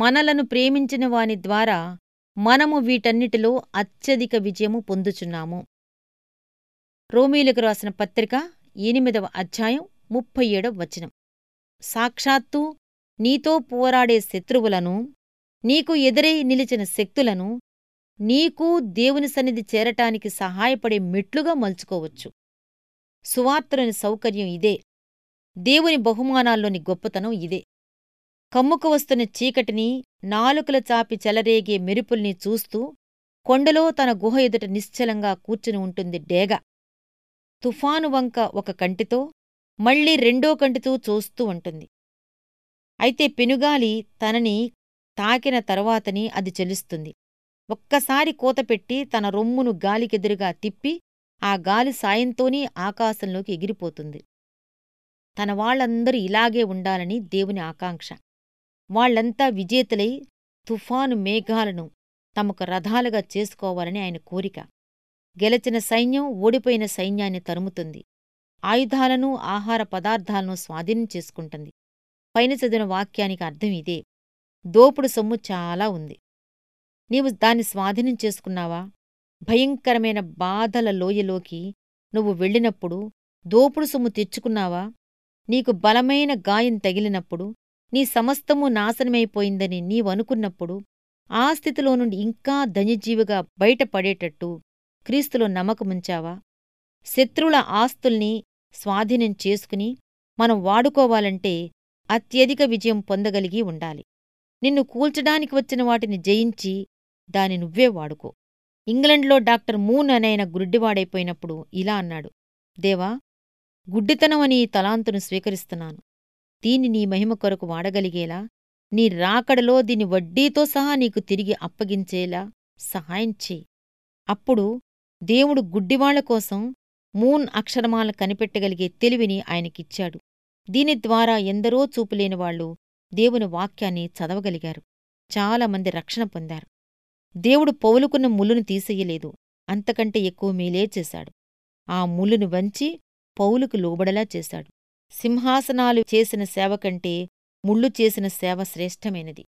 మనలను ప్రేమించిన వాని ద్వారా మనము వీటన్నిటిలో అత్యధిక విజయము పొందుచున్నాము. రోమీలకు రాసిన పత్రిక ఎనిమిదవ అధ్యాయం ముప్పై ఏడవ వచనం. సాక్షాత్తు నీతో పోరాడే శత్రువులను నీకు ఎదురై నిలిచిన శక్తులను నీకు దేవుని సన్నిధి చేరటానికి సహాయపడే మెట్లుగా మలుచుకోవచ్చు. సువార్తలోని సౌకర్యం ఇదే. దేవుని బహుమానాల్లోని గొప్పతనం ఇదే. కమ్ముకు వస్తున్న చీకటిని నాలుకల చాపి చెలరేగే మెరుపుల్ని చూస్తూ కొండలో తన గుహ ఎదుట నిశ్చలంగా కూర్చుని ఉంటుంది డేగ. తుఫాను వంక ఒక కంటితో మళ్ళీ రెండో కంటితో చూస్తూ ఉంటుంది. అయితే పెనుగాలి తనని తాకిన తరువాతని అది చెలుస్తుంది. ఒక్కసారి కూతపెట్టి తన రొమ్మును గాలికెదురుగా తిప్పి ఆ గాలి సాయంతోనే ఆకాశంలోకి ఎగిరిపోతుంది. తన వాళ్ళందరూ ఇలాగే ఉండాలని దేవుని ఆకాంక్ష. వాళ్ళంతా విజేతలై తుఫాను మేఘాలను తమకు రథాలుగా చేసుకోవాలని ఆయన కోరిక. గెలచిన సైన్యం ఓడిపోయిన సైన్యాన్ని తరుముతుంది. ఆయుధాలను ఆహార పదార్థాలను స్వాధీనం చేసుకుంటుంది. పైన చదివిన వాక్యానికి అర్థం ఇదే. దోపుడు సొమ్ము చాలా ఉంది. నీవు దాన్ని స్వాధీనం చేసుకున్నావా? భయంకరమైన బాధల లోయలోకి నువ్వు వెళ్ళినప్పుడు దోపుడు సొమ్ము తెచ్చుకున్నావా? నీకు బలమైన గాయం తగిలినప్పుడు నీ సమస్తము నాశనమైపోయిందని నీవనుకున్నప్పుడు ఆ స్థితిలో నుండి ఇంకా ధన్యజీవిగా బయటపడేటట్టు క్రీస్తులో నమ్మకముంచావా? శత్రువుల ఆస్తుల్ని స్వాధీనం చేసుకుని మనం వాడుకోవాలంటే అత్యధిక విజయం పొందగలిగి ఉండాలి. నిన్ను కూల్చడానికి వచ్చిన వాటిని జయించి దాని నువ్వే వాడుకో. ఇంగ్లండ్లో డాక్టర్ మూన్ అనైన గుడ్డివాడైపోయినప్పుడు ఇలా అన్నాడు. దేవా గుడ్డితనమని అని తలాంతును స్వీకరిస్తున్నాను. దీన్ని నీ మహిమ కొరకు వాడగలిగేలా నీ రాకడలో దీని వడ్డీతో సహా నీకు తిరిగి అప్పగించేలా సహాయం చేయి. అప్పుడు దేవుడు గుడ్డివాళ్ళ కోసం మూన్ అక్షరమాల కనిపెట్టగలిగే తెలివిని ఆయనకిచ్చాడు. దీని ద్వారా ఎందరో చూపులేనివాళ్ళు దేవుని వాక్యాన్ని చదవగలిగారు. చాలామంది రక్షణ పొందారు. దేవుడు పౌలుకున్న ముల్లును తీసెయ్యలేదు అంతకంటే ఎక్కువ మేలే చేశాడు. ఆ ముల్లును వంచి పౌలుకు లోబడలా చేశాడు. సింహాసనాలు చేసిన సేవ కంటే ముళ్ళు చేసిన సేవ శ్రేష్టమైనది.